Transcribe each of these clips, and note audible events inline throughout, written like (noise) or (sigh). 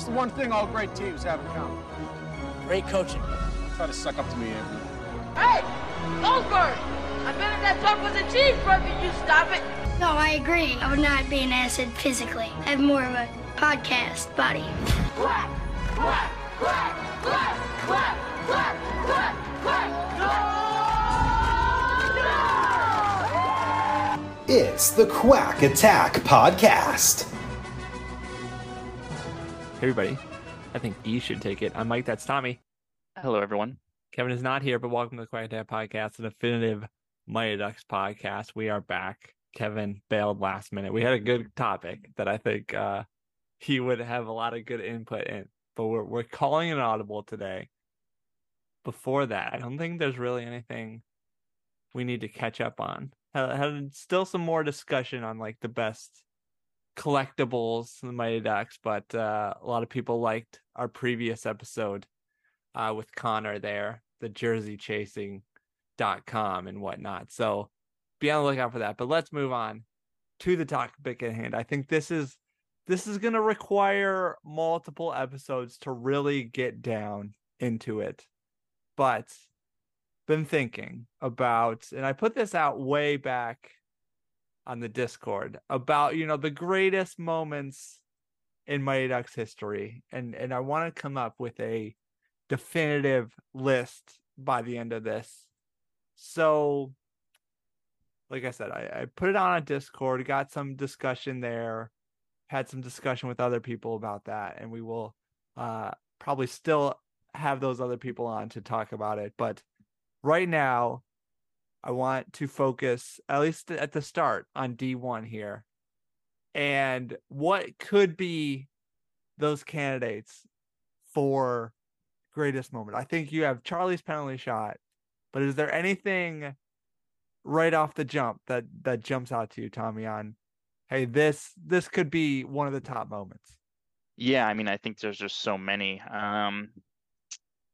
What's the one thing all great teams have in common? Great coaching. Try to suck up to me, Anthony. Hey, Goldberg! I bet if that talk was a cheeseburger, you stop it. No, I agree. I would not be an acid physically. I have more of a podcast body. Quack, quack, quack, quack, quack, quack, quack, quack. It's the Quack Attack Podcast. Hey everybody, I think E should take it. I'm Mike. That's Tommy. Hello, everyone. Kevin is not here, but welcome to the Quack Attack Podcast, the definitive Mighty Ducks podcast. We are back. Kevin bailed last minute. We had a good topic that I think uh, he would have a lot of good input in, but we're we're calling an audible today. Before that, I don't think there's really anything we need to catch up on. Had, had still some more discussion on like the best collectibles the Mighty Ducks, but uh, a lot of people liked our previous episode uh, with Connor there, the jersey chasing dot com and whatnot. So be on the lookout for that. But let's move on to the topic at hand. I think this is this is gonna require multiple episodes to really get down into it. But been thinking about and I put this out way back on the Discord about, you know, the greatest moments in Mighty Ducks history. And and I want to come up with a definitive list by the end of this. So, like I said, I, I put it on a Discord, got some discussion there, had some discussion with other people about that, and we will uh, probably still have those other people on to talk about it. But right now, I want to focus, at least at the start, on D1 here and what could be those candidates for greatest moment. I think you have Charlie's penalty shot, but is there anything right off the jump that that jumps out to you, Tommy? On hey, this this could be one of the top moments. Yeah, I mean, I think there's just so many. Um,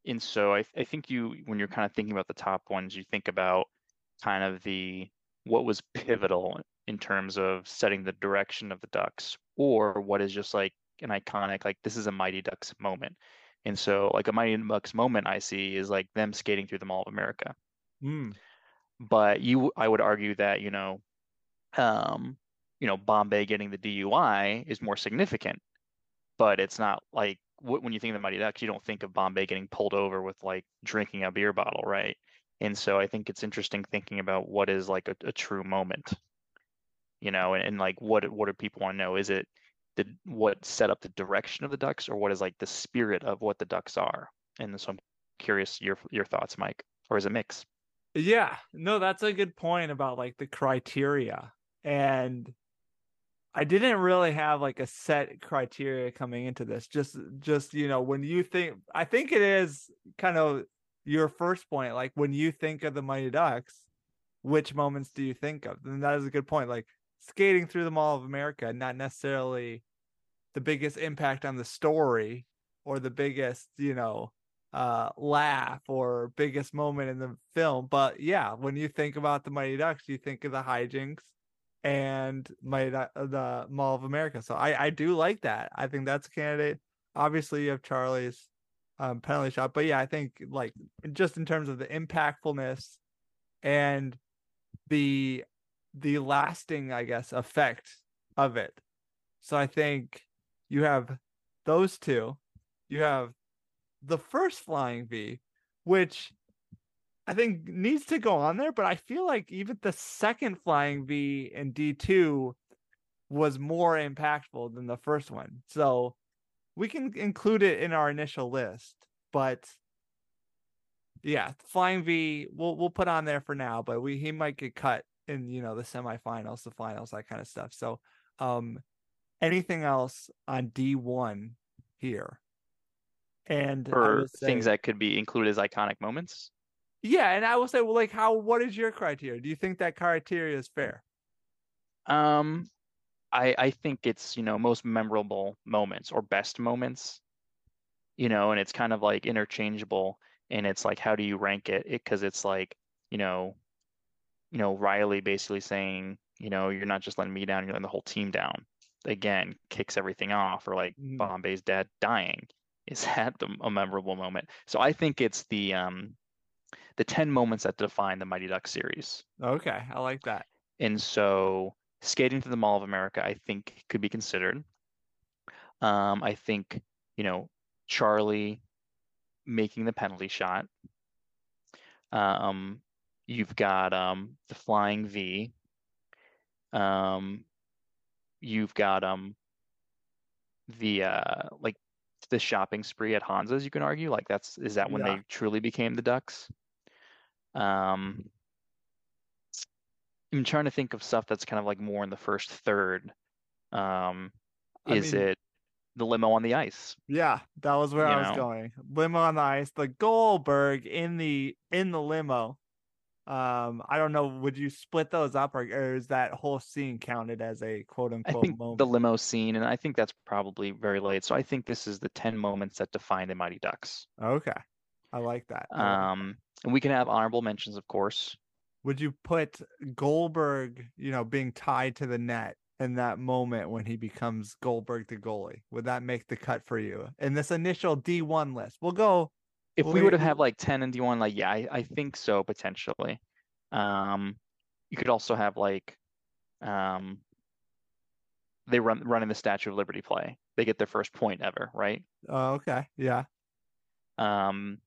and so I, I think you, when you're kind of thinking about the top ones, you think about kind of the what was pivotal in terms of setting the direction of the Ducks, or what is just like an iconic, like this is a Mighty Ducks moment. And so, like a Mighty Ducks moment I see is like them skating through the Mall of America. Mm. But you, I would argue that you know, um, you know, Bombay getting the DUI is more significant, but it's not like what when you think of the Mighty Ducks, you don't think of Bombay getting pulled over with like drinking a beer bottle, right? And so I think it's interesting thinking about what is like a, a true moment, you know, and, and like what what do people want to know? Is it the what set up the direction of the Ducks, or what is like the spirit of what the Ducks are? And so I'm curious your your thoughts, Mike, or is it mix? Yeah, no, that's a good point about like the criteria. And I didn't really have like a set criteria coming into this. Just just, you know, when you think I think it is kind of your first point, like when you think of the Mighty Ducks, which moments do you think of? And that is a good point. Like skating through the Mall of America, not necessarily the biggest impact on the story or the biggest, you know, uh laugh or biggest moment in the film but yeah when you think about the mighty ducks you think of the hijinks and my uh, the mall of america so i i do like that i think that's a candidate obviously you have charlie's um penalty shot but yeah i think like just in terms of the impactfulness and the the lasting i guess effect of it so i think you have those two you have the first flying V, which I think needs to go on there, but I feel like even the second flying V in D2 was more impactful than the first one. So we can include it in our initial list, but yeah, flying V we'll we'll put on there for now, but we he might get cut in, you know, the semifinals, the finals, that kind of stuff. So um anything else on D1 here? And or say, things that could be included as iconic moments. Yeah, and I will say, well, like, how? What is your criteria? Do you think that criteria is fair? Um, I I think it's you know most memorable moments or best moments. You know, and it's kind of like interchangeable, and it's like how do you rank it? Because it, it's like you know, you know Riley basically saying, you know, you're not just letting me down, you're letting the whole team down. again kicks everything off, or like Mhm. Bombay's dad dying, (laughs) is that the, a memorable moment? So I think it's the um the ten moments that define the Mighty Ducks series. Okay, I like that. And so skating to the Mall of America, I think could be considered. Um, I think, you know, Charlie making the penalty shot. Um, you've got um the flying V. Um, you've got um the uh like the shopping spree at Hans's, you can argue. Like that's is that when Yeah. they truly became the Ducks? Um I'm trying to think of stuff that's kind of like more in the first third. Um, I is mean- it the limo on the ice? Yeah, that was where You I was know. going. Limo on the ice, the Goldberg in the in the limo. Um, I don't know. Would you split those up, or, or is that whole scene counted as a quote unquote? I think moment? the limo scene, and I think that's probably very late. So I think this is the 10 moments that define the Mighty Ducks. Okay, I like that. Um, and we can have honorable mentions, of course. Would you put Goldberg, you know, being tied to the net in that moment when he becomes Goldberg the goalie? Would that make the cut for you in this initial D one list? We'll go. If Well, we to have like 10 and D1, like, yeah, I, I think so, potentially. Um, you could also have like, um, they run running the Statue of Liberty play. They get their first point ever, right? Oh, okay, yeah. Um,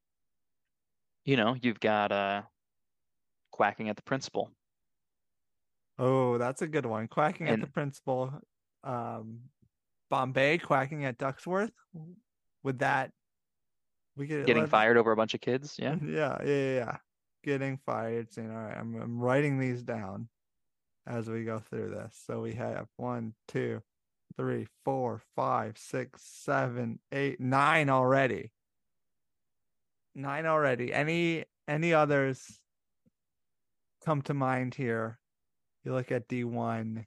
you know, you've got uh quacking at the principal. Oh, that's a good one. Quacking at the principal. Um, Bombay quacking at Ducksworth. Would that we could Getting fired over a bunch of kids, yeah. (laughs) Yeah, yeah, yeah, yeah. Getting fired. Saying, all right, I'm I'm writing these down as we go through this. So we have one, two, three, four, five, six, seven, eight, nine already. Nine already. Any any others come to mind here? You look at D1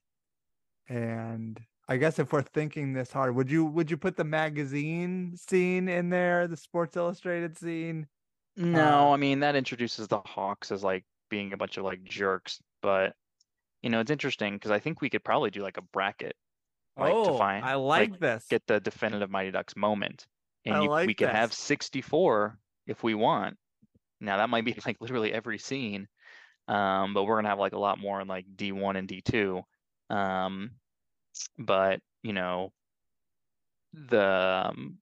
and I guess if we're thinking this hard, would you would you put the magazine scene in there, the Sports Illustrated scene? No, Uh, I mean that introduces the Hawks as like being a bunch of like jerks, but you know, it's interesting because I think we could probably do like a bracket, like to oh, find I like, this. get the definitive Mighty Ducks moment. And you, we like could have 64 if we want. Now that might be like literally every scene. Um, but we're gonna have like a lot more in like D1 and D2. Um, but you know, the um,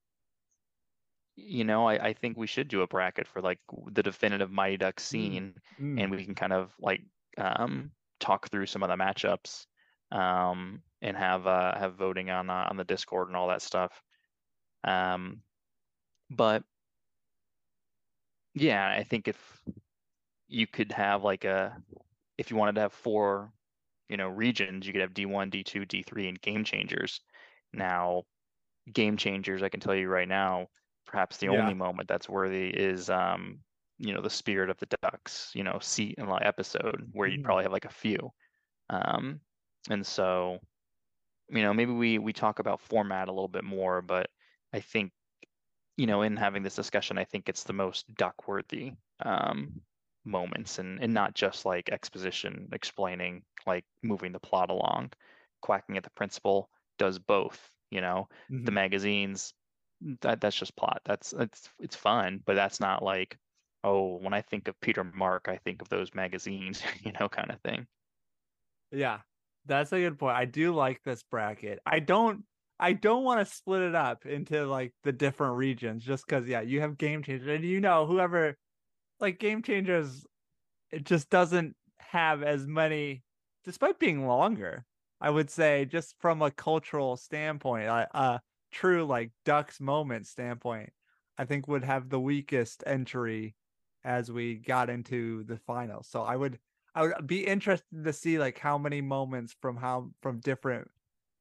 you know, I, I think we should do a bracket for like the definitive Mighty Ducks scene Mm. and we can kind of like um, talk through some of the matchups um, and have uh, have voting on uh, on the Discord and all that stuff. Um, but yeah, I think if you could have like a if you wanted to have four, you know, regions, you could have D1, D2, D3, and game changers. Now, game changers, I can tell you right now, perhaps the Yeah. only moment that's worthy is um, you know, the spirit of the ducks, you know, seat and episode where you'd Mhm. probably have like a few. Um, and so, you know, maybe we we talk about format a little bit more, but I think, you know, in having this discussion, I think it's the most duck worthy um moments and and not just like exposition explaining like moving the plot along. Quacking at the principal does both, you know. The Mhm. magazines that that's just plot. That's it's it's fun, but that's not like, oh, when I think of Peter Mark, I think of those magazines, (laughs) you know, kind of thing. Yeah, that's a good point. I do like this bracket. I don't I don't want to split it up into like the different regions just because yeah, you have game changers and you know whoever like game changers it just doesn't have as many despite being longer. I would say just from a cultural standpoint, a, a true like ducks moment standpoint, I think would have the weakest entry as we got into the finals. So I would I would be interested to see like how many moments from how from different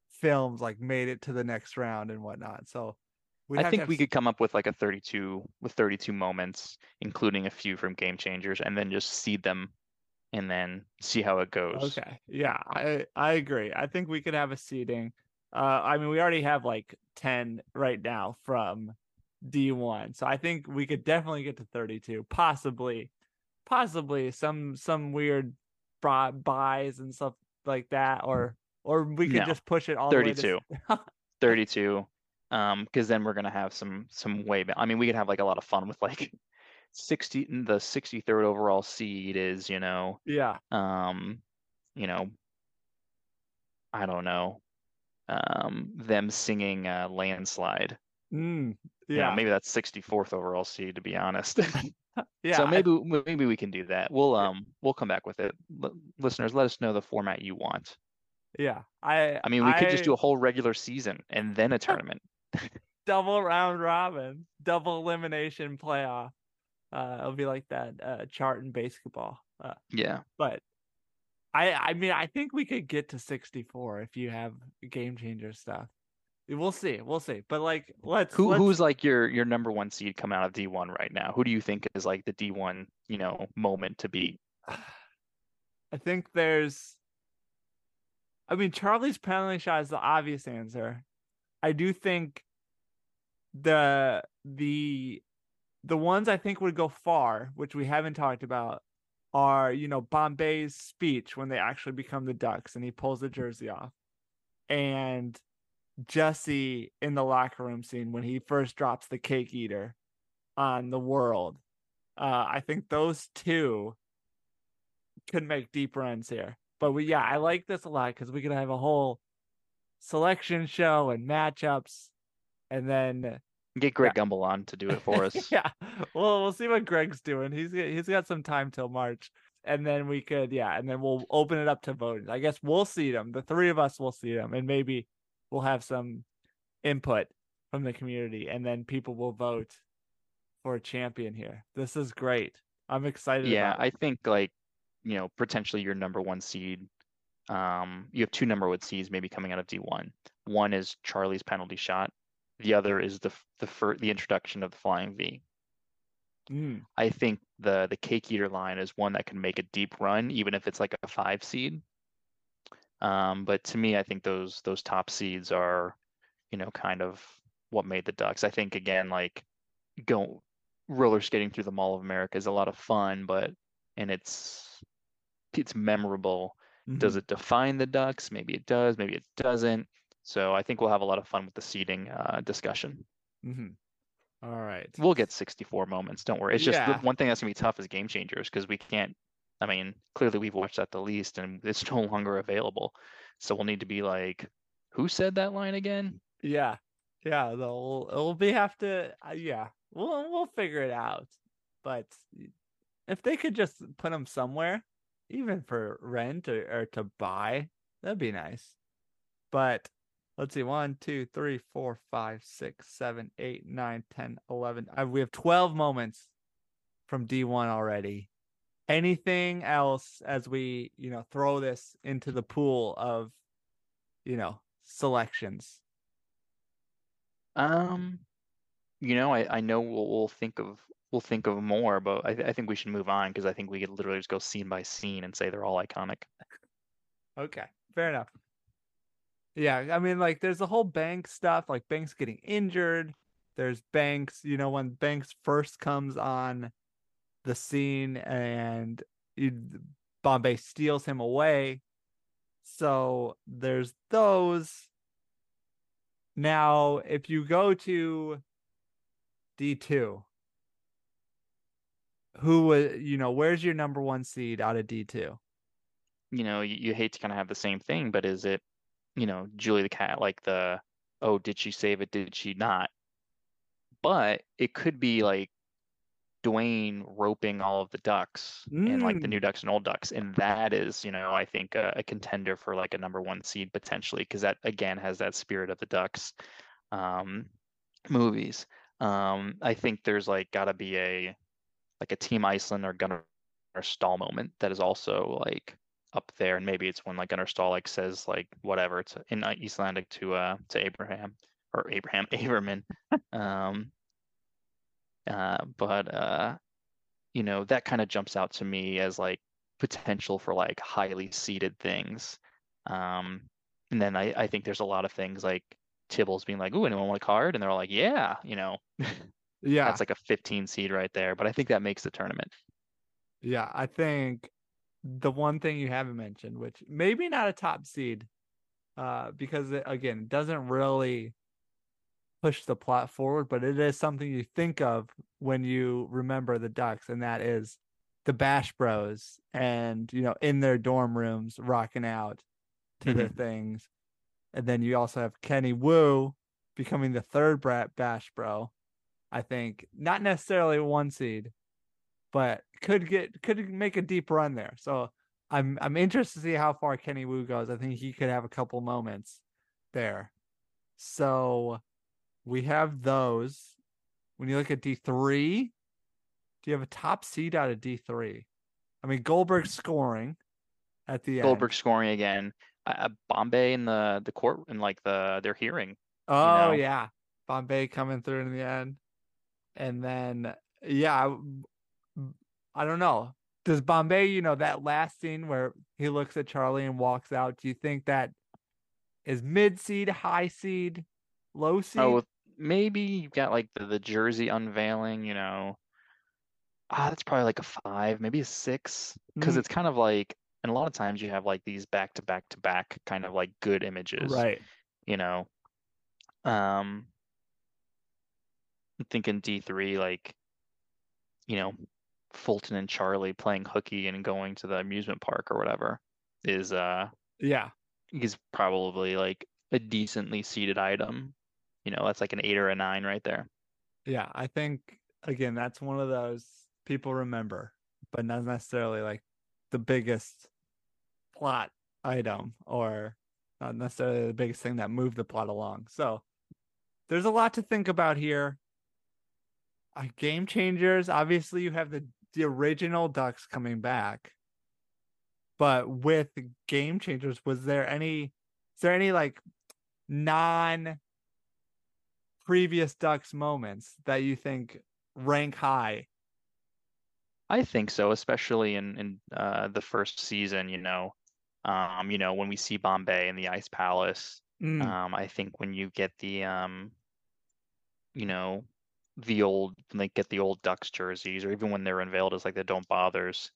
films like made it to the next round and whatnot. So we'd I have to think have we could come up with like a 32 with 32 moments, including a few from Game Changers, and then just seed them and then see how it goes. Okay. Yeah, I I agree. I think we could have a seeding. Uh I mean we already have like 10 right now from D1. So I think we could definitely get to 32, possibly possibly some some weird buys and stuff like that or or we could No, just push it all the way to 32. (laughs) 32 um because then we're gonna have some some way ba- i mean we could have like a lot of fun with like (laughs) 60 the 63rd overall seed is you know yeah. um you know i don't know um them singing uh landslide Mm, you know, yeah. maybe that's 64th overall seed to be honest (laughs) (laughs) yeah. so I- maybe maybe we can do that we'll um we'll come back with it L- listeners let us know the format you want yeah. I i mean we could just do a whole regular season and then a tournament (laughs) double round robin, double elimination playoff. Uh, it'll be like that uh, chart in basketball. Uh, yeah but I, I mean, I think we could get to 64 if you have game changer stuff. We'll see, we'll see. But like, let's Who let's, who's like your your number one seed coming out of D1 right now? Who do you think is like the D1, you know, moment to beat? (sighs) I think there's. I mean, Charlie's penalty shot is the obvious answer. I do think the the the ones I think would go far, which we haven't talked about, are you know Bombay's speech when they actually become the Ducks and he pulls the jersey off, and Jesse in the locker room scene when he first drops the cake eater on the world. Uh, I think those two could make deep runs here. But we, yeah, I like this a lot because we could have a whole selection show and matchups, and then Get Greg Gumbel on to do it for us. (laughs) yeah, well, we'll see what Greg's doing. He's got- he's got some time till March, and then we could, yeah, and then we'll open it up to voting. I guess we'll see them. The three of us will see them, and maybe we'll have some input from the community, and then people will vote for a champion here. This is great. I'm excited. Yeah, about it. I think like, you know, potentially your number one seed. Um, you have two number one seeds maybe coming out of D1. One is Charlie's penalty shot. The other is the the fir- the introduction of the flying V. Mm, I think the the cake eater line is one that can make a deep run, even if it's like a five seed. Um, but to me, I think those those top seeds are, you know, kind of what made the Ducks. I think again, like go roller skating through the Mall of America is a lot of fun, but and it's it's memorable. Does mhm. it define the Ducks? Maybe it does, maybe it doesn't. So I think we'll have a lot of fun with the seeding uh, discussion. Mhm. All right. We'll get 64 moments. Don't worry. It's just the Yeah. one thing that's gonna be tough is game changers because we can't. I mean, clearly we've watched that the least, and it's (laughs) no longer available. So we'll need to be like, who said that line again? Yeah, yeah. They'll it'll be have to. Uh, yeah, we'll we'll figure it out. But if they could just put them somewhere, even for rent or, or to buy, that'd be nice. But let's see, one, two, three, four, five, six, seven, eight, nine, ten, eleven. Uh, we have twelve moments from D one already. Anything else as we you know throw this into the pool of you know selections? Um, you know, I I know we'll we'll think of we'll think of more, but I th- I think we should move on because I think we could literally just go scene by scene and say they're all iconic. Okay, fair enough. Yeah, I mean, like, there's the whole bank stuff, like Banks getting injured. There's Banks, you know, when Banks first comes on the scene and Bombay steals him away. So there's those. Now, if you go to D2, who would, you know, where's your number one seed out of D2? You know, you, you hate to kind of have the same thing, but is it, you know, Julie the cat like the, oh, did she save it? Did she not? But it could be like Dwayne roping all of the ducks and like the new ducks and old ducks. And that is, you know, I think a, a contender for like a number one seed potentially, because that again has that spirit of the ducks um movies. Um, I think there's like gotta be a like a Team Iceland or Gunnar Stahl moment that is also like up there, and maybe it's when like Gunnar Stahl like says like whatever it's in uh, Icelandic to uh to Abraham or Abraham (laughs) Averman. um, uh, but uh, you know that kind of jumps out to me as like potential for like highly seeded things. Um, and then I I think there's a lot of things like Tibbles being like, "Ooh, anyone want a card?" And they're all like, "Yeah," you know. (laughs) Yeah. That's like a 15 seed right there, but I think that makes the tournament. Yeah, I think the one thing you haven't mentioned, which maybe not a top seed, uh, because it, again, it doesn't really push the plot forward, but it is something you think of when you remember the Ducks, and that is the Bash Bros and you know in their dorm rooms rocking out to their things, and then you also have Kenny Wu becoming the third Brat Bash Bro. I think not necessarily one seed, but could get could make a deep run there. So I'm I'm interested to see how far Kenny Wu goes. I think he could have a couple moments there. So we have those. When you look at D three, do you have a top seed out of D three? I mean Goldberg scoring at the end. Goldberg scoring again. Uh, Bombay in the the court in like the their hearing. Oh know? yeah, Bombay coming through in the end, and then yeah, I don't know. Does Bombay, you know, that last scene where he looks at Charlie and walks out? Do you think that is mid seed, high seed, low seed? Oh, maybe you've got like the, the jersey unveiling. You know, ah, that's probably like a five, maybe a six, because Mm. it's kind of like. And a lot of times you have like these back to back to back kind of like good images. right. you know. Um, I'm thinking D3, like, you know, Fulton and Charlie playing hooky and going to the amusement park or whatever is uh Yeah. is probably like a decently seated item. You know, that's like an eight or a nine right there. Yeah. I think again, that's one of those people remember, but not necessarily like the biggest plot item or not necessarily the biggest thing that moved the plot along. So there's a lot to think about here. Uh, game changers. Obviously, you have the the original Ducks coming back, but with game changers, was there any? Is there any like non previous Ducks moments that you think rank high? I think so, especially in in uh the first season, you know. Um, you know, when we see Bombay in the Ice Palace, Mm, Um, I think when you get the um, you know, the old when they get the old Ducks jerseys, or even when they're unveiled as like the Don't Bothers,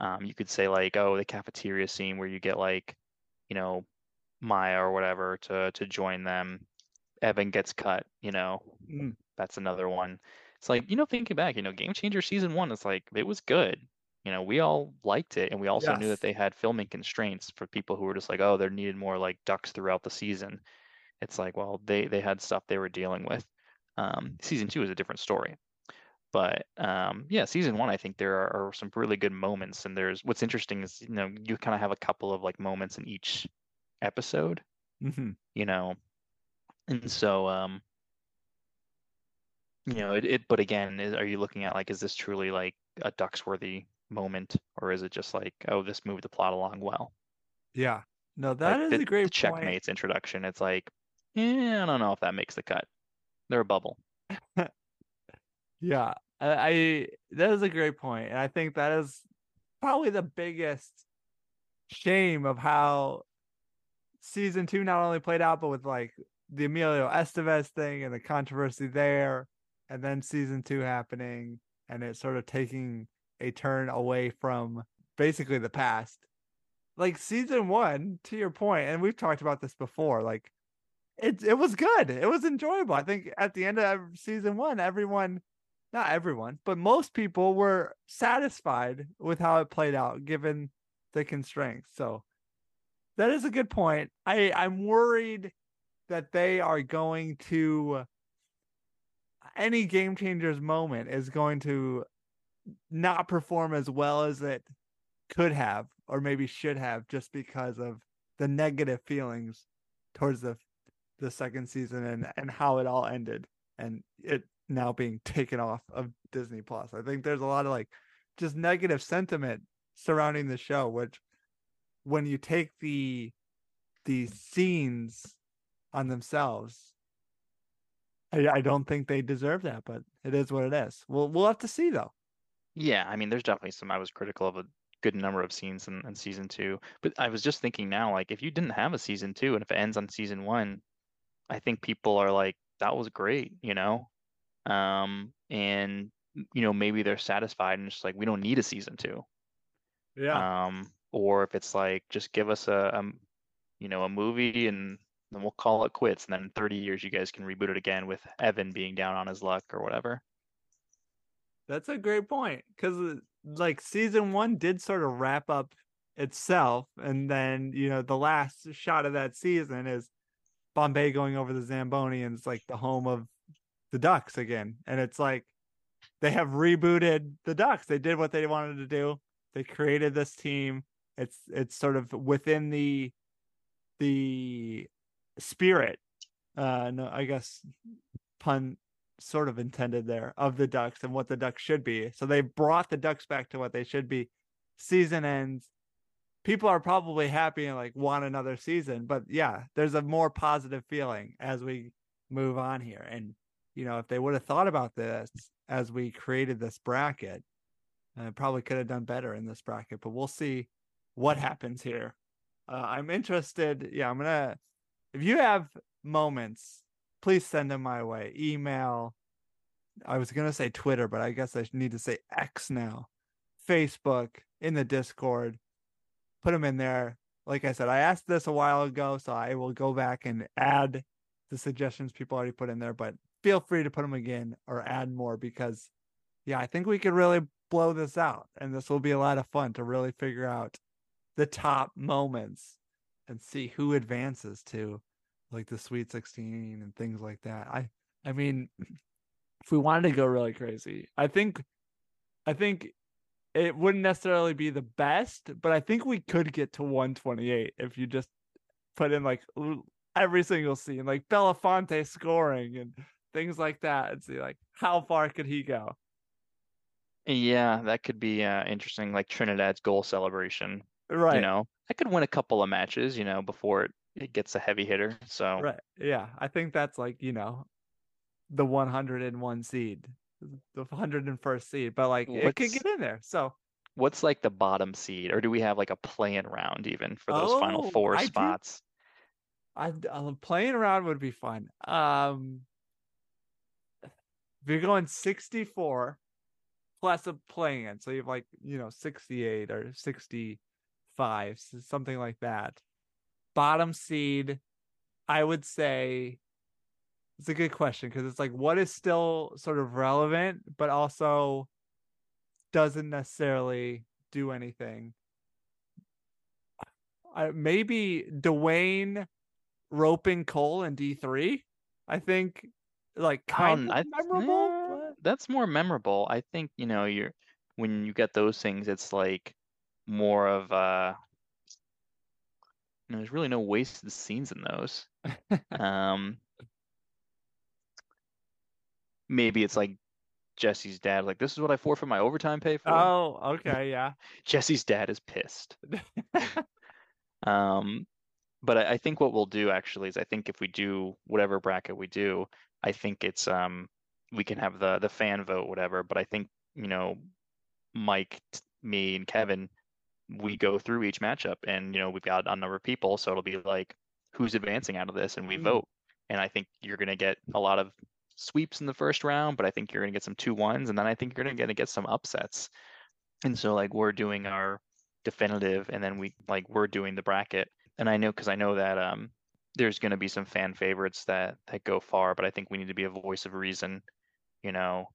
um, you could say like, oh, the cafeteria scene where you get like, you know, Maya or whatever to to join them. Evan gets cut, you know, mm, that's another one. It's like, you know, thinking back, you know, Game Changer season one, it's like it was good. You know, we all liked it, and we also knew that they had filming constraints for people who were just like, oh, there needed more like ducks throughout the season. It's like, well, they they had stuff they were dealing with. Um, season two is a different story. But um, yeah, season one, I think there are, are some really good moments, and there's what's interesting is, you know, you kind of have a couple of like moments in each episode, mhm. you know, and so um, you know, it, it but again, is, are you looking at like, is this truly like a Ducks-worthy moment, or is it just like, oh, this moved the plot along well? Yeah. No, Like that is the, a great the point. checkmates introduction. It's like, yeah, I don't know if that makes the cut. They're a bubble. (laughs) Yeah, I, I that is a great point, and I think that is probably the biggest shame of how season two not only played out, but with like the Emilio Estevez thing and the controversy there, and then season two happening, and it sort of taking a turn away from basically the past. Like season one, to your point, and we've talked about this before, like it it was good. It was enjoyable. I think at the end of season one, everyone not everyone, but most people were satisfied with how it played out given the constraints. So that is a good point. I I'm worried that they are going to any game changers moment is going to not perform as well as it could have or maybe should have just because of the negative feelings towards the the second season and and how it all ended and it now being taken off of Disney Plus. I think there's a lot of like just negative sentiment surrounding the show, which when you take the the scenes on themselves, I, I don't think they deserve that, but it is what it is. We'll we'll have to see though. Yeah, I mean, there's definitely some. I was critical of a good number of scenes in, in season two, but I was just thinking now, like, if you didn't have a season two and if it ends on season one, I think people are like, that was great, you know? Um, and you know, maybe they're satisfied and just like, we don't need a season two. Yeah. Um, or if it's like, just give us a, um, you know, a movie and then we'll call it quits. And then in 30 years, you guys can reboot it again with Evan being down on his luck or whatever. That's a great point because uh, like season one did sort of wrap up itself, and then you know the last shot of that season is Bombay going over the Zamboni, and it's like the home of the Ducks again, and it's like they have rebooted the Ducks. They did what they wanted to do. They created this team. It's it's sort of within the the spirit. Uh, no, I guess pun sort of intended there of the Ducks and what the Ducks should be. So they brought the Ducks back to what they should be. Season ends. People are probably happy and like want another season, but yeah, there's a more positive feeling as we move on here. And you know, if they would have thought about this as we created this bracket, uh, probably could have done better in this bracket. But we'll see what happens here. Uh, I'm interested. Yeah, I'm gonna. If you have moments please send them my way. Email. I was gonna say Twitter, but I guess I need to say X now. Facebook in the Discord. Put them in there. Like I said, I asked this a while ago, so I will go back and add the suggestions people already put in there. But feel free to put them again or add more because, yeah, I think we could really blow this out, and this will be a lot of fun to really figure out the top moments and see who advances to like the Sweet 16 and things like that. I I mean, if we wanted to go really crazy, I think I think it wouldn't necessarily be the best, but I think we could get to 128 if you just put in like every single scene, like Belafonte scoring and things like that, and see like how far could he go? Yeah, that could be uh, interesting. Like Trinidad's goal celebration, right? You know, I could win a couple of matches, you know, before it it gets a heavy hitter. So right, yeah, I think that's like you know, the 101 seed, the 101st seed, but like What's... it could get in there. So what's like the bottom seed, or do we have like a playing round even for those oh, final four I spots? Do... I uh, playing around would be fun. Um, if you're going 64 plus a play-in, so you have like you know 68 or 65, something like that bottom seed, I would say it's a good question because it's like what is still sort of relevant, but also doesn't necessarily do anything. I, maybe Dwayne roping Cole in D three. I think like kind um, of memorable. but... That's more memorable. I think you know you're when you get those things, it's like more of uh there's really no wasted scenes in those. (laughs) um, maybe it's like Jesse's dad, like, this is what I forfeit my overtime pay for. Oh, okay, yeah. (laughs) Jesse's dad is pissed. (laughs) um, but I, I, think what we'll do actually is I think if we do whatever bracket we do, I think it's um we can have the the fan vote, whatever. But I think you know, Mike, me, and Kevin we go through each matchup and you know we've got a number of people so it'll be like who's advancing out of this? And we mm-hmm. vote. And i think you're going to get a lot of sweeps in the first round but i think you're going to get some two ones and then i think you're going to get some upsets. And so like we're doing our definitive and then we like we're doing the bracket. And i know because i know that um there's going to be some fan favorites that that go far but i think we need to be a voice of reason. You know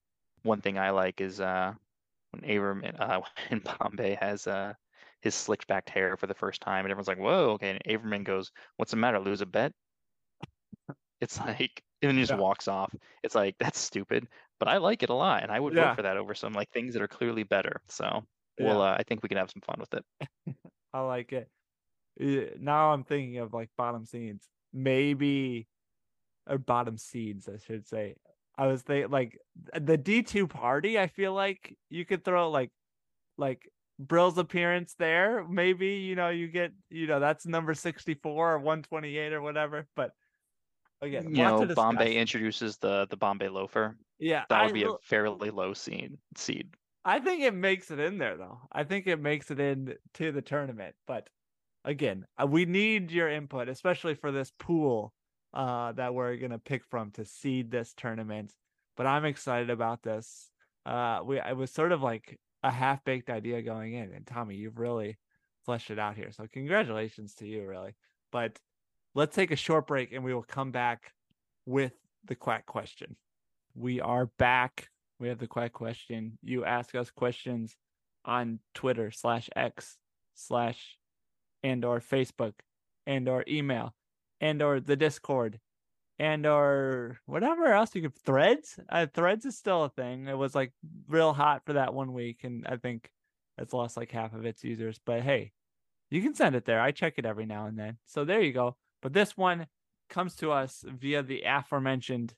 one thing i like is uh when Abram uh, (laughs) in Bombay has uh his slicked back hair for the first time, and everyone's like, "Whoa, okay." And Averman goes, "What's the matter? Lose a bet?" (laughs) It's like, and he just yeah. walks off. It's like that's stupid, but I like it a lot, and I would yeah. vote for that over some like things that are clearly better. So, yeah. well, uh, I think we can have some fun with it. (laughs) I like it. Now I'm thinking of like bottom seeds, maybe, or bottom seeds, I should say. I was thinking like the D two party. I feel like you could throw like, like Brill's appearance there. Maybe, you know, you get, you know, that's number 64 or 128 or whatever. But again, you know, Bombay introduces the the Bombay loafer. Yeah. That would I, be a fairly low seed seed. I think it makes it in there though. I think it makes it in to the tournament. But again, uh, we need your input, especially for this pool uh that we're gonna pick from to seed this tournament. But I'm excited about this. Uh we I was sort of like a half baked idea going in. And Tommy, you've really fleshed it out here. So congratulations to you, really. But let's take a short break and we will come back with the quack question. We are back. We have the quack question. You ask us questions on Twitter slash X slash and or Facebook and or email and or the Discord and or whatever else you could threads. Uh, threads is still a thing. It was like real hot for that one week, and I think it's lost like half of its users. But hey, you can send it there. I check it every now and then. So there you go. But this one comes to us via the aforementioned.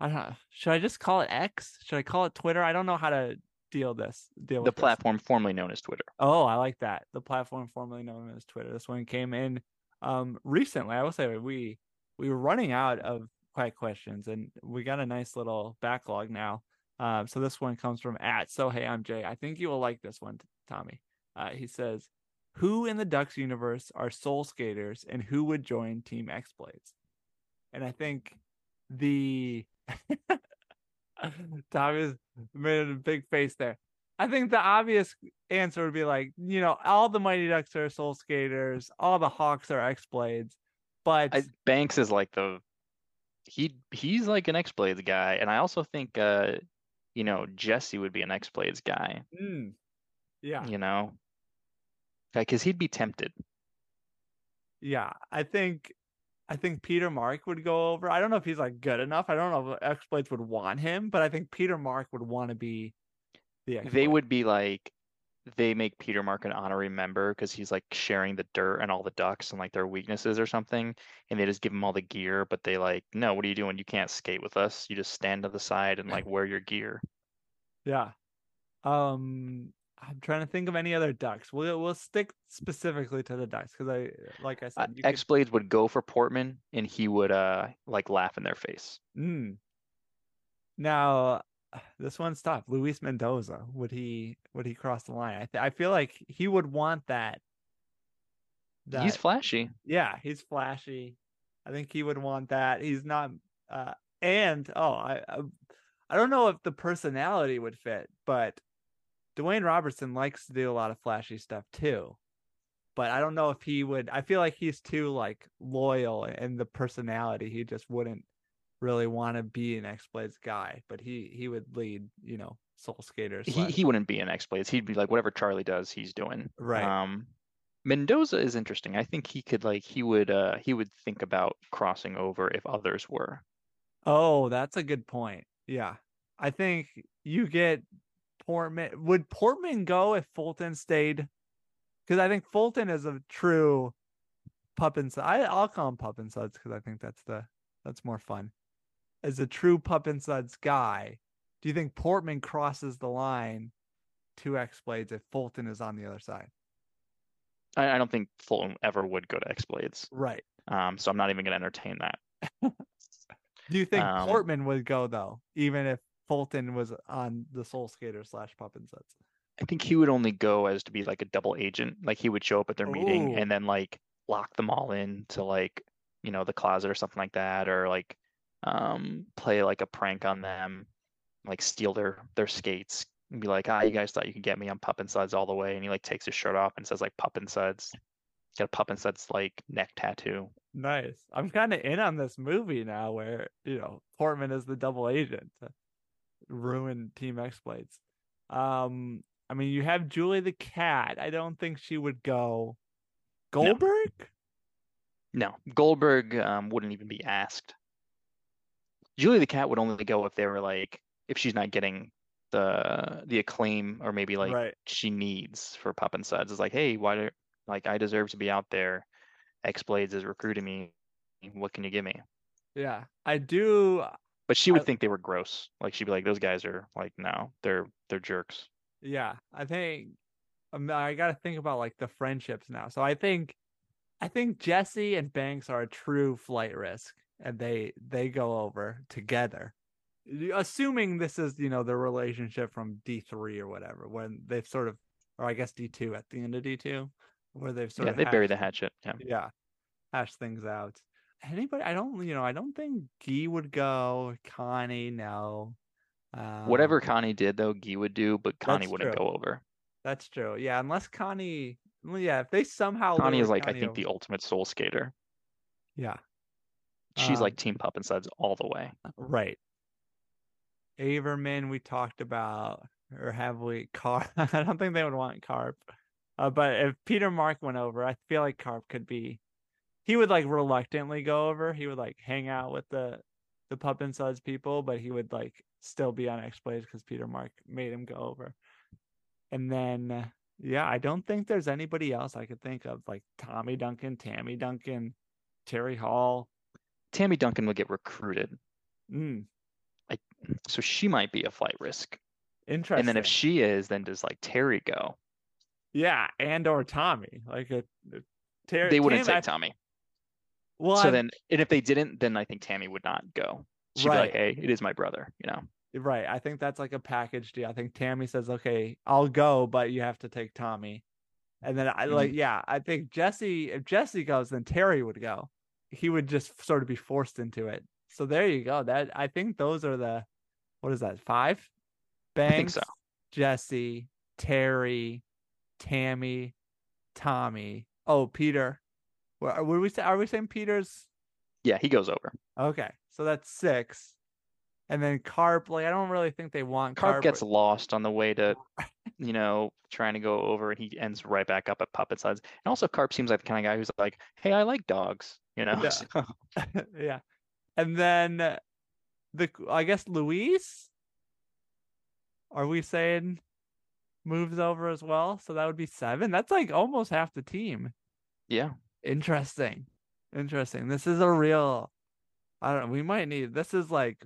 I don't know. Should I just call it X? Should I call it Twitter? I don't know how to deal this. Deal The with this. platform formerly known as Twitter. Oh, I like that. The platform formerly known as Twitter. This one came in um recently. I will say we we were running out of quiet questions and we got a nice little backlog now. Um, so this one comes from at so hey I'm Jay. I think you will like this one, Tommy. Uh, he says, "Who in the Ducks universe are Soul Skaters, and who would join Team X Blades?" And I think the (laughs) Tommy's made a big face there. I think the obvious answer would be like, you know, all the Mighty Ducks are Soul Skaters, all the Hawks are X Blades, but I, Banks is like the he he's like an X Blades guy, and I also think uh you know Jesse would be an X Blades guy. Mm, yeah, You know, because he'd be tempted. yeah. I think, I think Peter Mark would go over. I don't know if he's like good enough. I don't know if X Blades would want him, but I think Peter Mark would want to be the X. They would be like they make Peter Mark an honorary member because he's like sharing the dirt and all the ducks and like their weaknesses or something, and they just give him all the gear, but they like, no, what are you doing? You can't skate with us. You just stand to the side and like (laughs) wear your gear. Yeah. Um, I'm trying to think of any other ducks. We'll we'll stick specifically to the ducks because I, like I Uh, said, could- X Blades would go for Portman, and he would uh like laugh in their face. Mm. Now, (sighs) this one's tough. Luis Mendoza, would he would he cross the line? I th- I feel like he would want that. He's flashy. yeah, he's flashy. I think he would want that. He's not uh and oh, I I, I don't know if the personality would fit, but Dwayne Robertson likes to do a lot of flashy stuff too. But I don't know if he would I feel like he's too like loyal and the personality he just wouldn't really want to be an X Blades guy, but he he would lead, you know, Soul Skaters. He he wouldn't be an X Blades. He'd be like whatever Charlie does, he's doing. Right. Um, Mendoza is interesting. I think he could like he would uh he would think about crossing over if others were. Oh, that's a good point. Yeah. I think you get Portman. Would Portman go if Fulton stayed? Because I think Fulton is a true pup and suds. I'll call him pup and suds because I think that's the that's more fun. As a true pup suds guy, do you think Portman crosses the line to X Blades if Fulton is on the other side? I, I don't think Fulton ever would go to X Blades. Right. Um, so I'm not even gonna entertain that. (laughs) Do you think Um, Portman would go though, even if Fulton was on the Soul Skater slash pup suds? I think he would only go as to be like a double agent. Like he would show up at their meeting and then like lock them all in to like, you know, the closet or something like that, or like um play like a prank on them, like steal their their skates and be like, ah, you guys thought you could get me on Pup and Suds all the way, and he like takes his shirt off and says like Pup and Suds. Got a Pup and Suds like neck tattoo. Nice. I'm kind of in on this movie now where, you know, Portman is the double agent to ruin Team X Blades. Um, I mean, you have Julie the cat. I don't think she would go. Goldberg? No, Goldberg um, wouldn't even be asked. Julie the Cat would only go if they were like if she's not getting the the acclaim or maybe like right. she needs for Pup and Suds. It's like, hey, why do like I deserve to be out there. X Blades is recruiting me. What can you give me? Yeah. I do. But she would I- think they were gross. Like she'd be like, those guys are like, no, they're they're jerks. Yeah. I think I got to think about like the friendships now. So I think, I think Jesse and Banks are a true flight risk and they, they go over together. Assuming this is, you know, the relationship from D3 or whatever, when they've sort of, or I guess D2 at the end of D2, where they've sort yeah, of they bury the hatchet. Yeah. yeah hash things out anybody i don't you know i don't think Guy would go connie no um, Whatever Connie did though, Guy would do, but Connie wouldn't true. go over. that's true yeah unless connie yeah, if they somehow Connie is like I think over- the ultimate soul skater. yeah, She's Um, like Team Pup and Suds all the way. right. Averman, we talked about, or have we? (laughs) Carp. I don't think they would want Carp. Uh, but if Peter Mark went over, I feel like Carp could be. He would like reluctantly go over. He would like hang out with the the Pup and Suds people, but he would like still be on X Blades because Peter Mark made him go over. And then, uh, yeah, I don't think there's anybody else I could think of like Tommy Duncan, Tammy Duncan, Terry Hall. Tammy Duncan would get recruited, Mm, so she might be a flight risk. interesting. And then if she is, then does like Terry go? Yeah, and or Tommy. Like a, a Ter- They wouldn't Tam- I- take Tommy. Well, so I- then, and if they didn't, then I think Tammy would not go. She'd be like, "Hey, it is my brother," you know. right. I think that's like a package deal. I think Tammy says, "Okay, I'll go, but you have to take Tommy." And then I like, mm-hmm. yeah, I think Jesse. If Jesse goes, then Terry would go. He would just sort of be forced into it. So there you go. That I think those are the, what is that? Five. Banks, think so. Jesse, Terry, Tammy, Tommy. Oh, Peter. What would we? Are we saying Peter's Yeah, he goes over. Okay, so that's six, and then carp. Like I don't really think they want Carp carp. gets lost on the way to, you know, trying to go over, and he ends right back up at Puppet Suds. And also, Carp seems like the kind of guy who's like, "Hey, I like dogs," you know. Yeah. (laughs) Yeah, and then the I guess Luis. Are we saying moves over as well? So that would be seven. That's like almost half the team. yeah, Interesting, interesting. This is a real. I don't know. We might need. This is like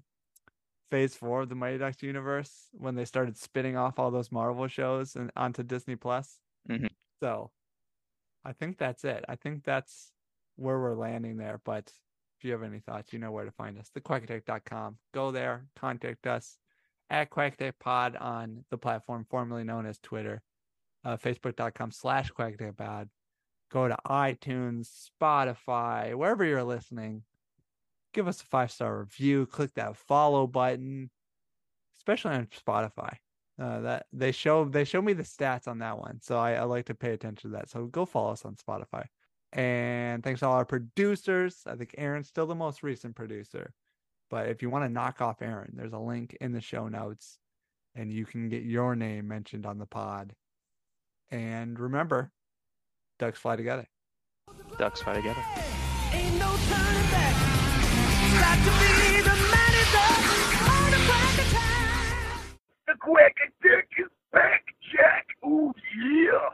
phase four of the Mighty Ducks universe when they started spinning off all those Marvel shows and onto Disney Plus. Mhm. So, I think that's it. I think that's where we're landing there. But if you have any thoughts, you know where to find us. TheQuackAttack.com. Go there, contact us at QuackAttack Pod on the platform formerly known as Twitter, uh, Facebook.com slash QuackAttack Pod go to iTunes, Spotify, wherever you're listening. Give us a five star review. Click that follow button, especially on Spotify. Uh, that they show they show me the stats on that one, so I, I like to pay attention to that. So go follow us on Spotify. And thanks to all our producers. I think Aaron's still the most recent producer, but if you want to knock off Aaron, there's a link in the show notes, and you can get your name mentioned on the pod. And remember, ducks fly together. ducks fly together. Ain't no turning back. Got to be the man is up on the crack of time. The quack attack is back, Jack. Ooh, yeah.